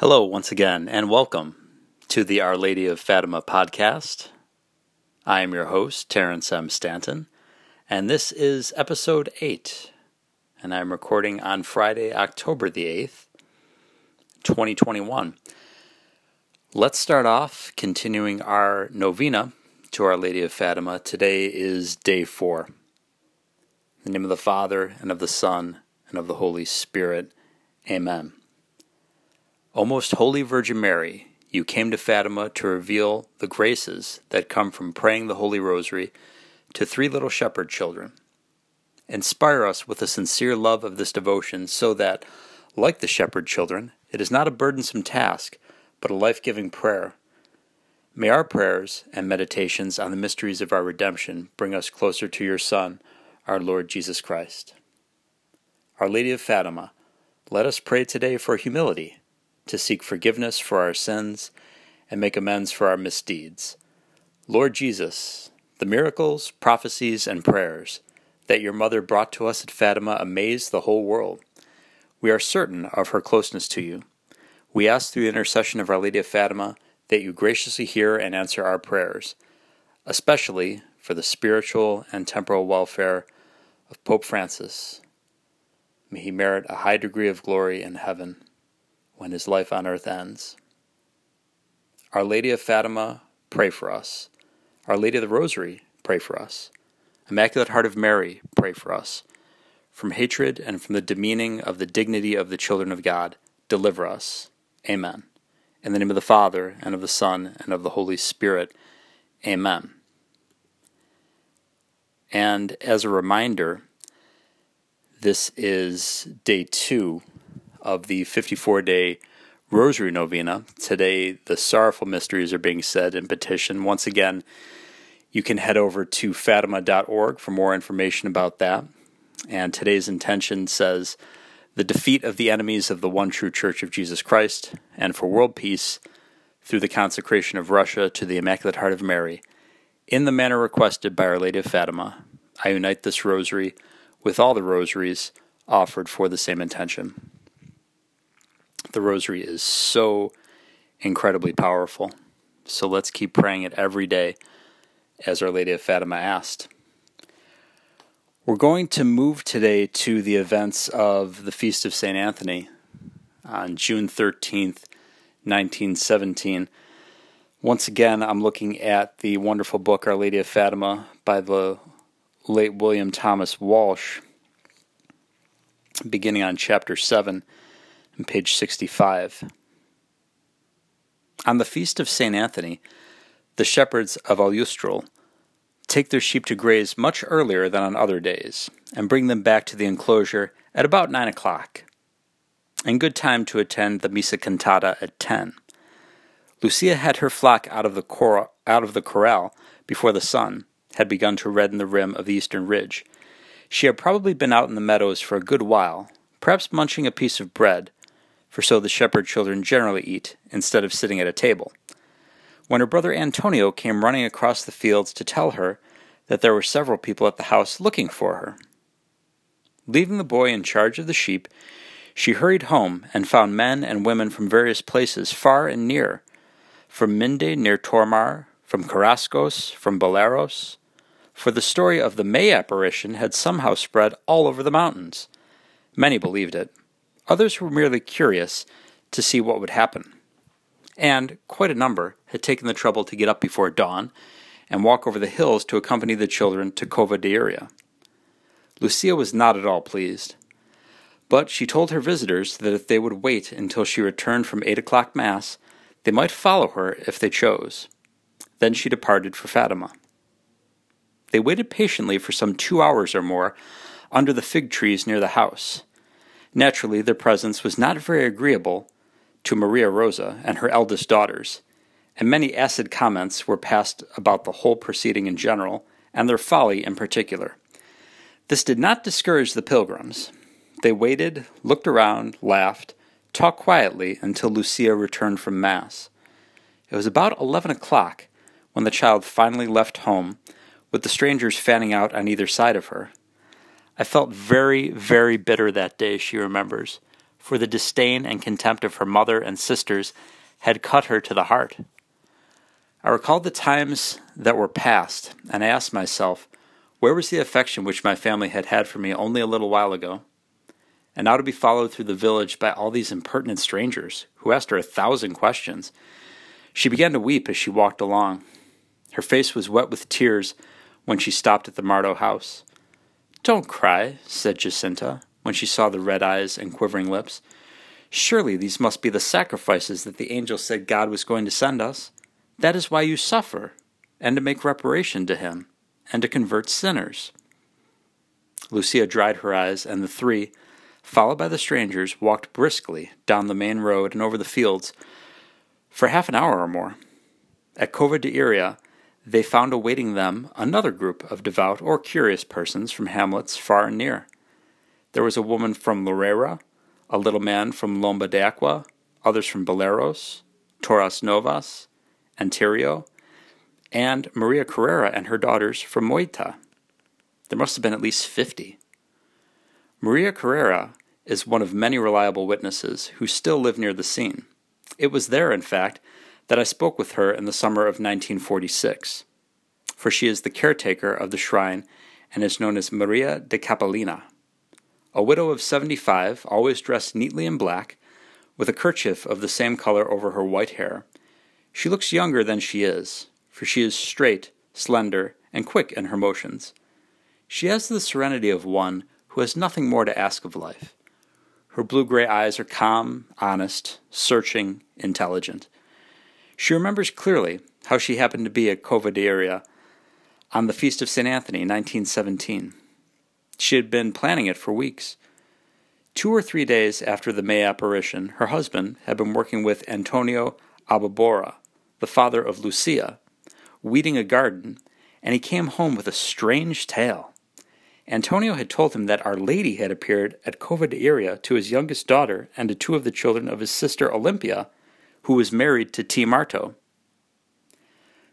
Hello, once again, and welcome to the Our Lady of Fatima podcast. I am your host, Terrence M. Stanton, and this is episode 8, and I'm recording on Friday, October the 8th, 2021. Let's start off continuing our novena to Our Lady of Fatima. Today is day 4. In the name of the Father, and of the Son, and of the Holy Spirit. Amen. O most holy Virgin Mary, you came to Fatima to reveal the graces that come from praying the Holy Rosary to three little shepherd children. Inspire us with a sincere love of this devotion so that, like the shepherd children, it is not a burdensome task, but a life giving prayer. May our prayers and meditations on the mysteries of our redemption bring us closer to your Son, our Lord Jesus Christ. Our Lady of Fatima, let us pray today for humility to seek forgiveness for our sins and make amends for our misdeeds. Lord Jesus, the miracles, prophecies, and prayers that your mother brought to us at Fatima amazed the whole world. We are certain of her closeness to you. We ask through the intercession of Our Lady of Fatima that you graciously hear and answer our prayers, especially for the spiritual and temporal welfare of Pope Francis. May he merit a high degree of glory in heaven when his life on earth ends. Our Lady of Fatima, pray for us. Our Lady of the Rosary, pray for us. Immaculate Heart of Mary, pray for us. From hatred and from the demeaning of the dignity of the children of God, deliver us. Amen. In the name of the Father, and of the Son, and of the Holy Spirit. Amen. And as a reminder, this is day two of the 54 day Rosary Novena. Today, the sorrowful mysteries are being said in petition. Once again, you can head over to fatima.org for more information about that. And today's intention says, the defeat of the enemies of the one true Church of Jesus Christ, and for world peace through the consecration of Russia to the Immaculate Heart of Mary. In the manner requested by Our Lady of Fatima, I unite this rosary with all the rosaries offered for the same intention. The rosary is so incredibly powerful. So let's keep praying it every day, as Our Lady of Fatima asked. We're going to move today to the events of the Feast of St. Anthony on June 13th, 1917. Once again, I'm looking at the wonderful book Our Lady of Fatima by the late William Thomas Walsh, beginning on chapter 7 and page 65. On the feast of St. Anthony, the shepherds of Aljustrel take their sheep to graze much earlier than on other days, and bring them back to the enclosure at about nine o'clock, in good time to attend the Missa Cantata at ten. Lucia had her flock out of the cor- out of the corral before the sun had begun to redden the rim of the eastern ridge. She had probably been out in the meadows for a good while, perhaps munching a piece of bread, for so the shepherd children generally eat, instead of sitting at a table. When her brother Antonio came running across the fields to tell her that there were several people at the house looking for her. Leaving the boy in charge of the sheep, she hurried home and found men and women from various places, far and near, from Minde near Tomar, from Carrascos, from Baleros, for the story of the May apparition had somehow spread all over the mountains. Many believed it. Others were merely curious to see what would happen. And quite a number had taken the trouble to get up before dawn and walk over the hills to accompany the children to Cova de Iria. Lucia was not at all pleased, but she told her visitors that if they would wait until she returned from eight o'clock Mass, they might follow her if they chose. Then she departed for Fatima. They waited patiently for some two hours or more under the fig trees near the house. Naturally, their presence was not very agreeable to Maria Rosa and her eldest daughters, and many acid comments were passed about the whole proceeding in general, and their folly in particular. This did not discourage the pilgrims. They waited, looked around, laughed, talked quietly until Lucia returned from Mass. It was about eleven o'clock when the child finally left home, with the strangers fanning out on either side of her. I felt very, very bitter that day, she remembers, for the disdain and contempt of her mother and sisters had cut her to the heart. I recalled the times that were past, and I asked myself, where was the affection which my family had had for me only a little while ago? And now to be followed through the village by all these impertinent strangers, who asked her a thousand questions. She began to weep as she walked along. Her face was wet with tears when she stopped at the Marto house. Don't cry, said Jacinta, when she saw the red eyes and quivering lips. Surely these must be the sacrifices that the angel said God was going to send us. That is why you suffer, and to make reparation to him, and to convert sinners. Lucia dried her eyes, and the three, followed by the strangers, walked briskly down the main road and over the fields for half an hour or more. At Cova de Iria, they found awaiting them another group of devout or curious persons from hamlets far and near. There was a woman from Lorera, a little man from Lomba de Aqua, others from Boleros, Torres Novas, Antirio, and Maria Carreira and her daughters from Moita. There must have been at least fifty. Maria Carreira is one of many reliable witnesses who still live near the scene. It was there, in fact, that I spoke with her in the summer of 1946, for she is the caretaker of the shrine and is known as Maria da Capelinha. A widow of 75, always dressed neatly in black, with a kerchief of the same color over her white hair, she looks younger than she is, for she is straight, slender, and quick in her motions. She has the serenity of one who has nothing more to ask of life. Her blue gray eyes are calm, honest, searching, intelligent. She remembers clearly how she happened to be at Cova on the Feast of St. Anthony, 1917. She had been planning it for weeks. Two or three days after the May apparition, her husband had been working with Antonio Abóbora, the father of Lucia, weeding a garden, and he came home with a strange tale. Antonio had told him that Our Lady had appeared at Cova to his youngest daughter and to two of the children of his sister Olympia who was married to Ti Marto.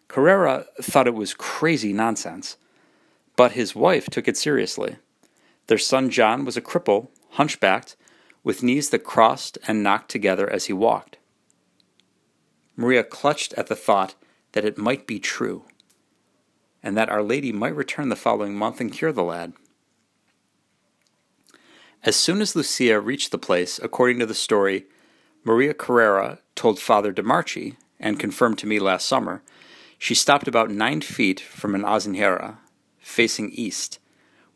Carreira thought it was crazy nonsense, but his wife took it seriously. Their son John was a cripple, hunchbacked, with knees that crossed and knocked together as he walked. Maria clutched at the thought that it might be true, and that Our Lady might return the following month and cure the lad. As soon as Lucia reached the place, according to the story, Maria Carreira told Father DeMarchi, and confirmed to me last summer, she stopped about nine feet from an azinheira, facing east,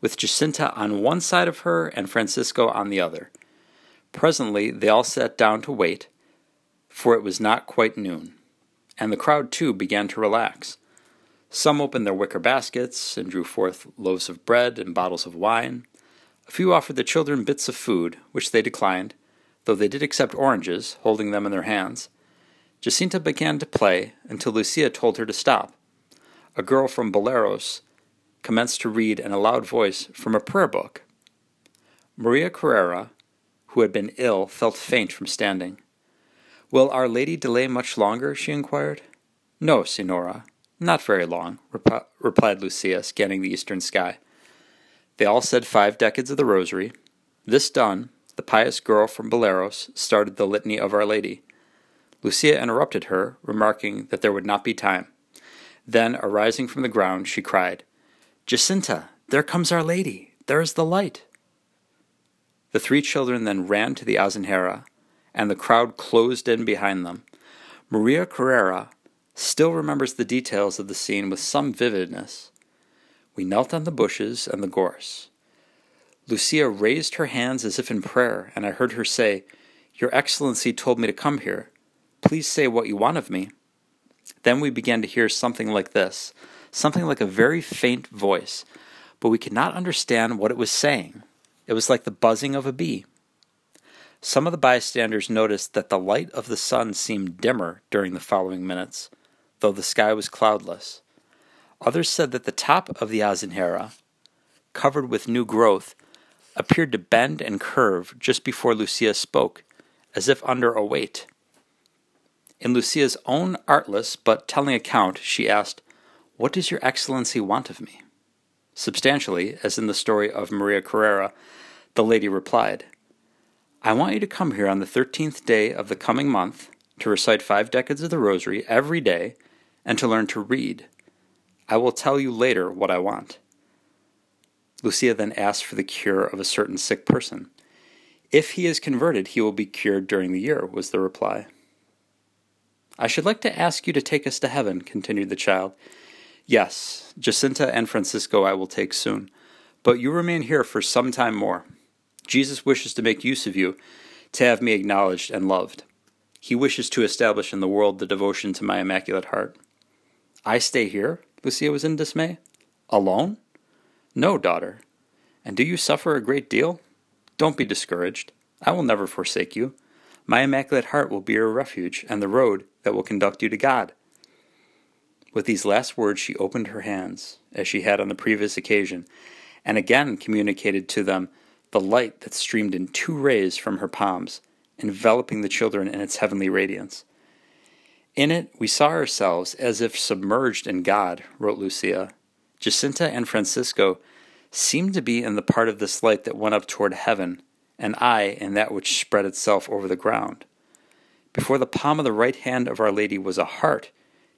with Jacinta on one side of her and Francisco on the other. Presently they all sat down to wait, for it was not quite noon, and the crowd too began to relax. Some opened their wicker baskets and drew forth loaves of bread and bottles of wine. A few offered the children bits of food, which they declined, though they did accept oranges, holding them in their hands. Jacinta began to play until Lucia told her to stop. A girl from Boleros commenced to read in a loud voice from a prayer book. Maria Carreira, who had been ill, felt faint from standing. Will Our Lady delay much longer? she inquired. No, Signora, not very long, rep- replied Lucia, scanning the eastern sky. They all said five decades of the rosary. This done, the pious girl from Boleros started the litany of Our Lady. Lucia interrupted her, remarking that there would not be time. Then, arising from the ground, she cried, Jacinta, there comes Our Lady! There is the light! The three children then ran to the Azinheira, and the crowd closed in behind them. Maria Carreira still remembers the details of the scene with some vividness. We knelt on the bushes and the gorse. Lucia raised her hands as if in prayer, and I heard her say, Your Excellency told me to come here. Please say what you want of me. Then we began to hear something like this, something like a very faint voice, but we could not understand what it was saying. It was like the buzzing of a bee. Some of the bystanders noticed that the light of the sun seemed dimmer during the following minutes, though the sky was cloudless. Others said that the top of the Azinheira, covered with new growth, appeared to bend and curve just before Lucia spoke, as if under a weight. In Lucia's own artless but telling account, she asked, What does your Excellency want of me? Substantially, as in the story of Maria Carreira, the lady replied, I want you to come here on the thirteenth day of the coming month to recite five decades of the Rosary every day and to learn to read. I will tell you later what I want. Lucia then asked for the cure of a certain sick person. If he is converted, he will be cured during the year, was the reply. I should like to ask you to take us to heaven, continued the child. Yes, Jacinta and Francisco I will take soon, but you remain here for some time more. Jesus wishes to make use of you, to have me acknowledged and loved. He wishes to establish in the world the devotion to my Immaculate Heart. I stay here? Lucia was in dismay. Alone? No, daughter. And do you suffer a great deal? Don't be discouraged. I will never forsake you. My Immaculate Heart will be your refuge and the road that will conduct you to God. With these last words, she opened her hands, as she had on the previous occasion, and again communicated to them the light that streamed in two rays from her palms, enveloping the children in its heavenly radiance. In it, we saw ourselves as if submerged in God, wrote Lucia, Jacinta and Francisco seemed to be in the part of this light that went up toward heaven, and I in that which spread itself over the ground. Before the palm of the right hand of Our Lady was a heart,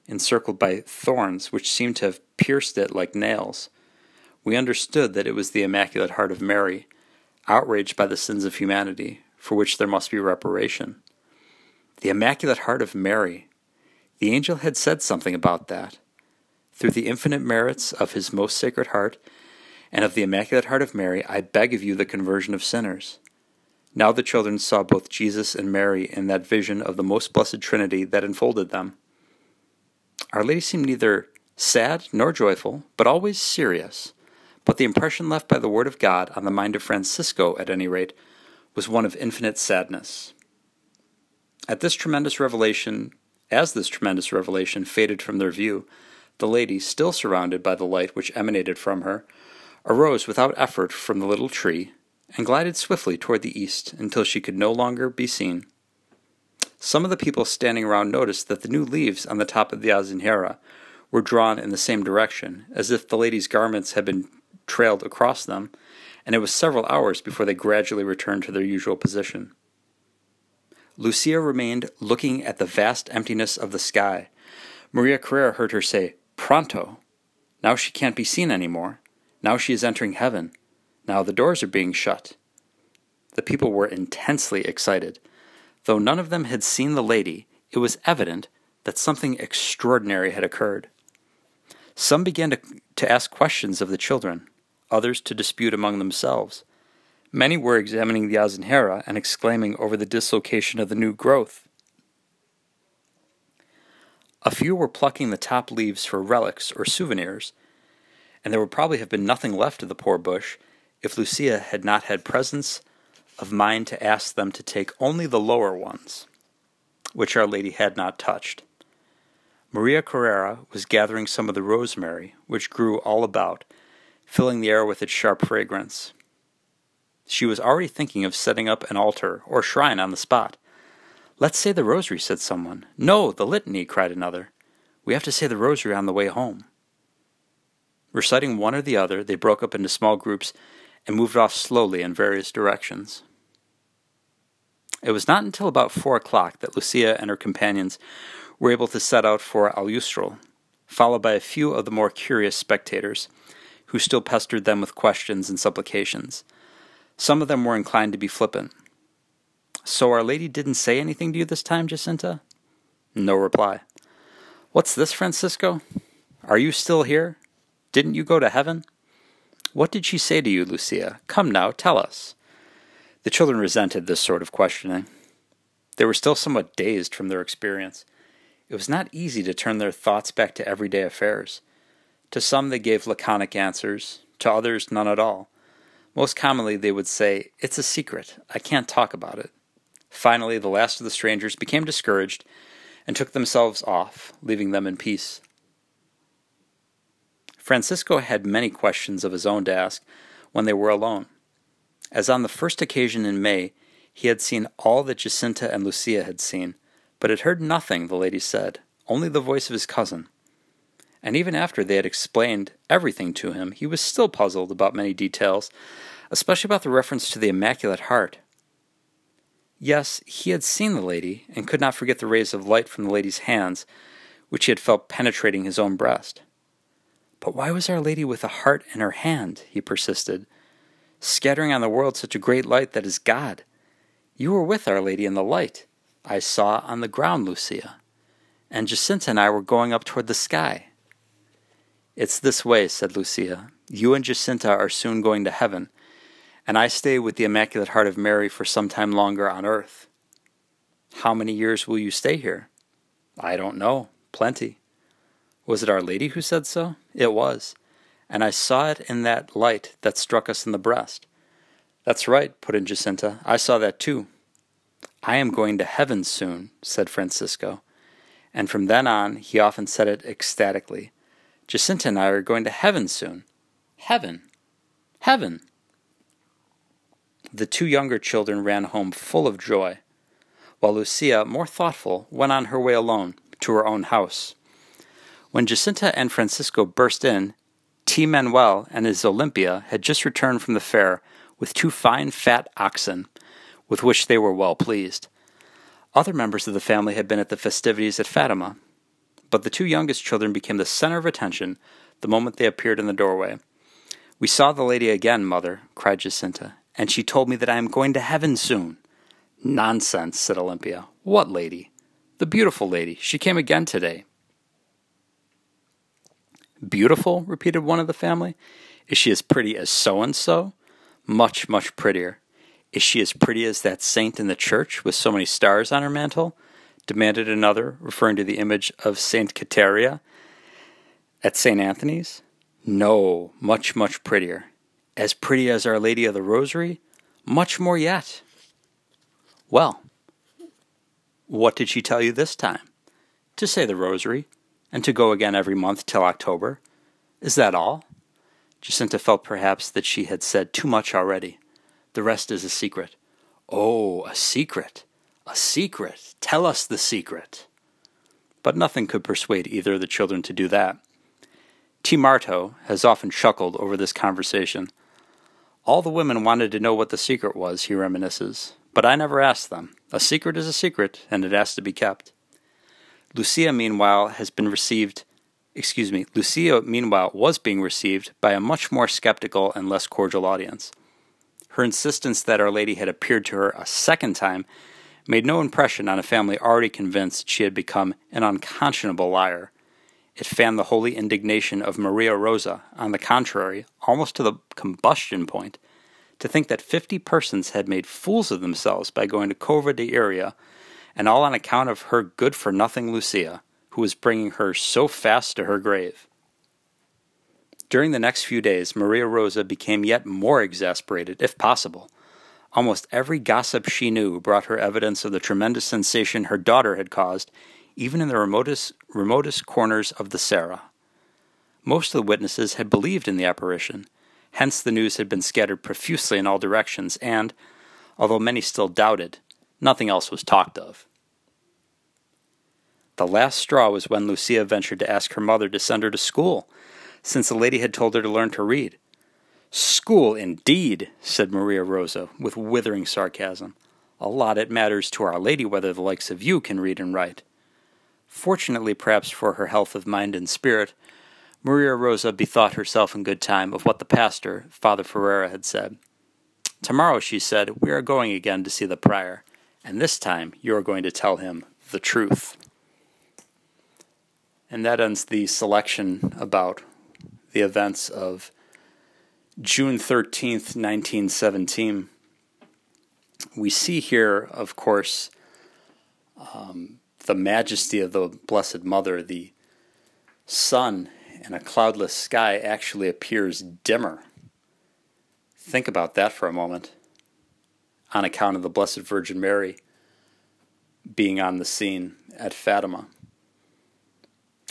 encircled by thorns which seemed to have pierced it like nails. We understood that it was the Immaculate Heart of Mary, outraged by the sins of humanity, for which there must be reparation. The Immaculate Heart of Mary. The angel had said something about that. Through the infinite merits of his most sacred heart and of the Immaculate Heart of Mary, I beg of you the conversion of sinners. Now the children saw both Jesus and Mary in that vision of the most blessed Trinity that enfolded them. Our Lady seemed neither sad nor joyful, but always serious. But the impression left by the Word of God on the mind of Francisco, at any rate, was one of infinite sadness. At this tremendous revelation, as this tremendous revelation faded from their view, the lady, still surrounded by the light which emanated from her, arose without effort from the little tree and glided swiftly toward the east until she could no longer be seen. Some of the people standing around noticed that the new leaves on the top of the azinheira were drawn in the same direction, as if the lady's garments had been trailed across them, and it was several hours before they gradually returned to their usual position. Lucia remained looking at the vast emptiness of the sky. Maria Carreira heard her say, Pronto! Now she can't be seen any more. Now she is entering heaven. Now the doors are being shut. The people were intensely excited. Though none of them had seen the lady, it was evident that something extraordinary had occurred. Some began to, to ask questions of the children, others to dispute among themselves. Many were examining the azinheira and exclaiming over the dislocation of the new growth. A few were plucking the top leaves for relics or souvenirs, and there would probably have been nothing left of the poor bush if Lucia had not had presence of mind to ask them to take only the lower ones, which Our Lady had not touched. Maria Carreira was gathering some of the rosemary, which grew all about, filling the air with its sharp fragrance. She was already thinking of setting up an altar or shrine on the spot. Let's say the rosary, said someone. No, the litany, cried another. We have to say the rosary on the way home. Reciting one or the other, they broke up into small groups and moved off slowly in various directions. It was not until about four o'clock that Lucia and her companions were able to set out for Aljustrel, followed by a few of the more curious spectators, who still pestered them with questions and supplications. Some of them were inclined to be flippant. So Our Lady didn't say anything to you this time, Jacinta? No reply. What's this, Francisco? Are you still here? Didn't you go to heaven? What did she say to you, Lucia? Come now, tell us. The children resented this sort of questioning. They were still somewhat dazed from their experience. It was not easy to turn their thoughts back to everyday affairs. To some they gave laconic answers, to others none at all. Most commonly they would say, It's a secret. I can't talk about it. Finally, the last of the strangers became discouraged and took themselves off, leaving them in peace. Francisco had many questions of his own to ask when they were alone. As on the first occasion in May, he had seen all that Jacinta and Lucia had seen, but had heard nothing, the lady said, only the voice of his cousin. And even after they had explained everything to him, he was still puzzled about many details, especially about the reference to the Immaculate Heart. Yes, he had seen the lady, and could not forget the rays of light from the lady's hands, which he had felt penetrating his own breast. But why was Our Lady with a heart in her hand? he persisted, scattering on the world such a great light that is God. You were with Our Lady in the light I saw on the ground, Lucia, and Jacinta and I were going up toward the sky. It's this way, said Lucia. You and Jacinta are soon going to heaven, and I stay with the Immaculate Heart of Mary for some time longer on earth. How many years will you stay here? I don't know. Plenty. Was it Our Lady who said so? It was. And I saw it in that light that struck us in the breast. That's right, put in Jacinta. I saw that too. I am going to heaven soon, said Francisco. And from then on, he often said it ecstatically. Jacinta and I are going to heaven soon. Heaven! Heaven! The two younger children ran home full of joy, while Lucia, more thoughtful, went on her way alone to her own house. When Jacinta and Francisco burst in, Ti Manuel and his Olympia had just returned from the fair with two fine fat oxen, with which they were well pleased. Other members of the family had been at the festivities at Fatima, but the two youngest children became the center of attention the moment they appeared in the doorway. We saw the lady again, mother, cried Jacinta, and she told me that I am going to heaven soon. Nonsense, said Olympia. What lady? The beautiful lady. She came again today. Beautiful? repeated one of the family. Is she as pretty as so and so? Much, much prettier. Is she as pretty as that saint in the church with so many stars on her mantle? demanded another, referring to the image of Saint Quiteria at St. Anthony's. No, much, much prettier. As pretty as Our Lady of the Rosary? Much more yet. Well, what did she tell you this time? To say the Rosary, and to go again every month till October. Is that all? Jacinta felt perhaps that she had said too much already. The rest is a secret. Oh, a secret! A secret! Tell us the secret! But nothing could persuade either of the children to do that. Ti Marto has often chuckled over this conversation. All the women wanted to know what the secret was, he reminisces, but I never asked them. A secret is a secret, and it has to be kept. Lucia, meanwhile, has been received, excuse me, Lucia, meanwhile, was being received by a much more skeptical and less cordial audience. Her insistence that Our Lady had appeared to her a second time made no impression on a family already convinced she had become an unconscionable liar. It fanned the holy indignation of Maria Rosa, on the contrary, almost to the combustion point, to think that fifty persons had made fools of themselves by going to Cova de Iria and all on account of her good for nothing Lucia, who was bringing her so fast to her grave. During the next few days, Maria Rosa became yet more exasperated, if possible. Almost every gossip she knew brought her evidence of the tremendous sensation her daughter had caused, even in the remotest, remotest corners of the Serra. Most of the witnesses had believed in the apparition, hence the news had been scattered profusely in all directions, and, although many still doubted, Nothing else was talked of. The last straw was when Lucia ventured to ask her mother to send her to school, since the lady had told her to learn to read. School, indeed, said Maria Rosa, with withering sarcasm. A lot it matters to Our Lady whether the likes of you can read and write. Fortunately, perhaps for her health of mind and spirit, Maria Rosa bethought herself in good time of what the pastor, Father Ferreira, had said. Tomorrow, she said, we are going again to see the prior and this time you are going to tell him the truth. And that ends the selection about the events of June 13th, 1917. We see here, of course, um, the majesty of the Blessed Mother. The sun in a cloudless sky actually appears dimmer. Think about that for a moment on account of the Blessed Virgin Mary being on the scene at Fatima.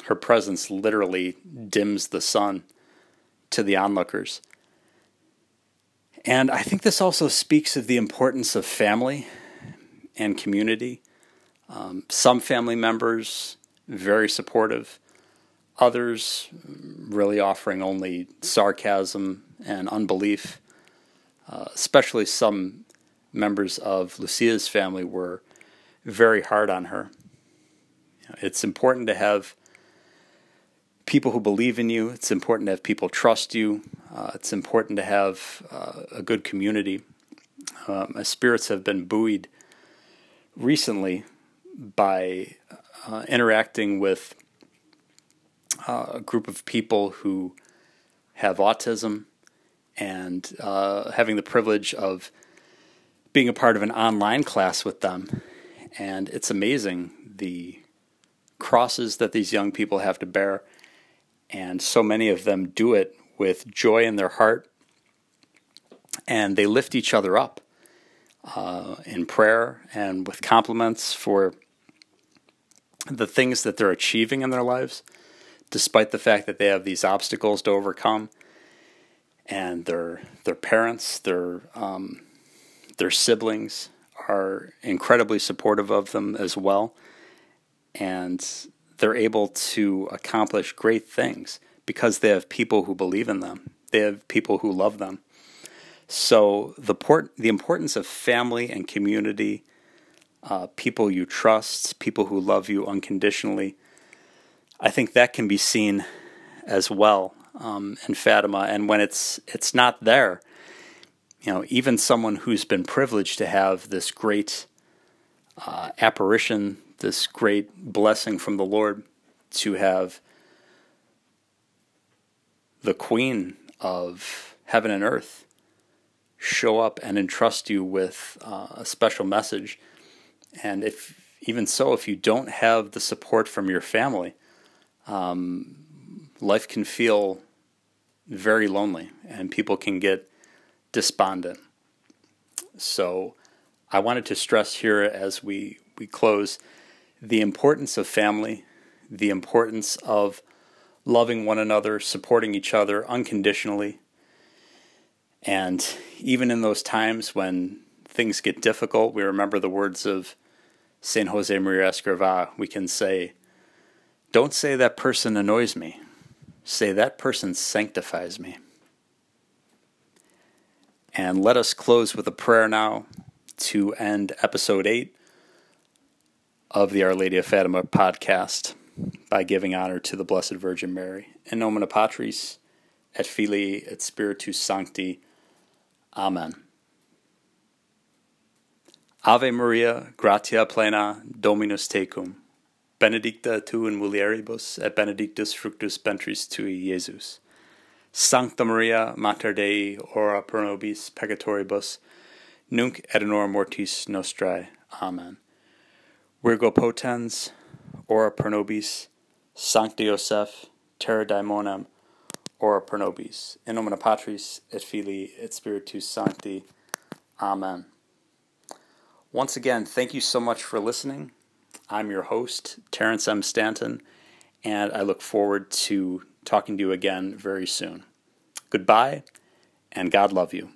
Her presence literally dims the sun to the onlookers. And I think this also speaks of the importance of family and community. Um, some family members very supportive, others really offering only sarcasm and unbelief, uh, especially some members of Lucia's family were very hard on her. It's important to have people who believe in you. It's important to have people trust you. Uh, it's important to have uh, a good community. Uh, my spirits have been buoyed recently by uh, interacting with uh, a group of people who have autism and uh, having the privilege of being a part of an online class with them. And it's amazing the crosses that these young people have to bear. And so many of them do it with joy in their heart. And they lift each other up uh, in prayer and with compliments for the things that they're achieving in their lives, despite the fact that they have these obstacles to overcome. And their their parents, their um, their siblings are incredibly supportive of them as well, and they're able to accomplish great things because they have people who believe in them. They have people who love them. So the port, the importance of family and community, uh, people you trust, people who love you unconditionally, I think that can be seen as well um, in Fatima. And when it's it's not there, you know, even someone who's been privileged to have this great uh, apparition, this great blessing from the Lord, to have the Queen of heaven and earth show up and entrust you with uh, a special message. And if even so, if you don't have the support from your family, um, life can feel very lonely and people can get despondent. So I wanted to stress here as we, we close the importance of family, the importance of loving one another, supporting each other unconditionally, and even in those times when things get difficult, we remember the words of St. Josemaría Escrivá. We can say, Don't say that person annoys me. Say that person sanctifies me. And let us close with a prayer now to end episode 8 of the Our Lady of Fatima podcast by giving honor to the Blessed Virgin Mary. In nomine Patris et Filii et Spiritus Sancti. Amen. Ave Maria, gratia plena, Dominus tecum. Benedicta tu in mulieribus, et benedictus fructus ventris tui, Iesus. Sancta Maria, Mater Dei, ora pro nobis peccatoribus, nunc et in hora mortis nostrae. Amen. Virgo potens, ora pro nobis, Sancti Joseph, terror daemonum, ora pro nobis. In nomine Patris et Filii et Spiritus Sancti. Amen. Once again, thank you so much for listening. I'm your host, Terrence M. Stanton, and I look forward to talking to you again very soon. Goodbye, and God love you.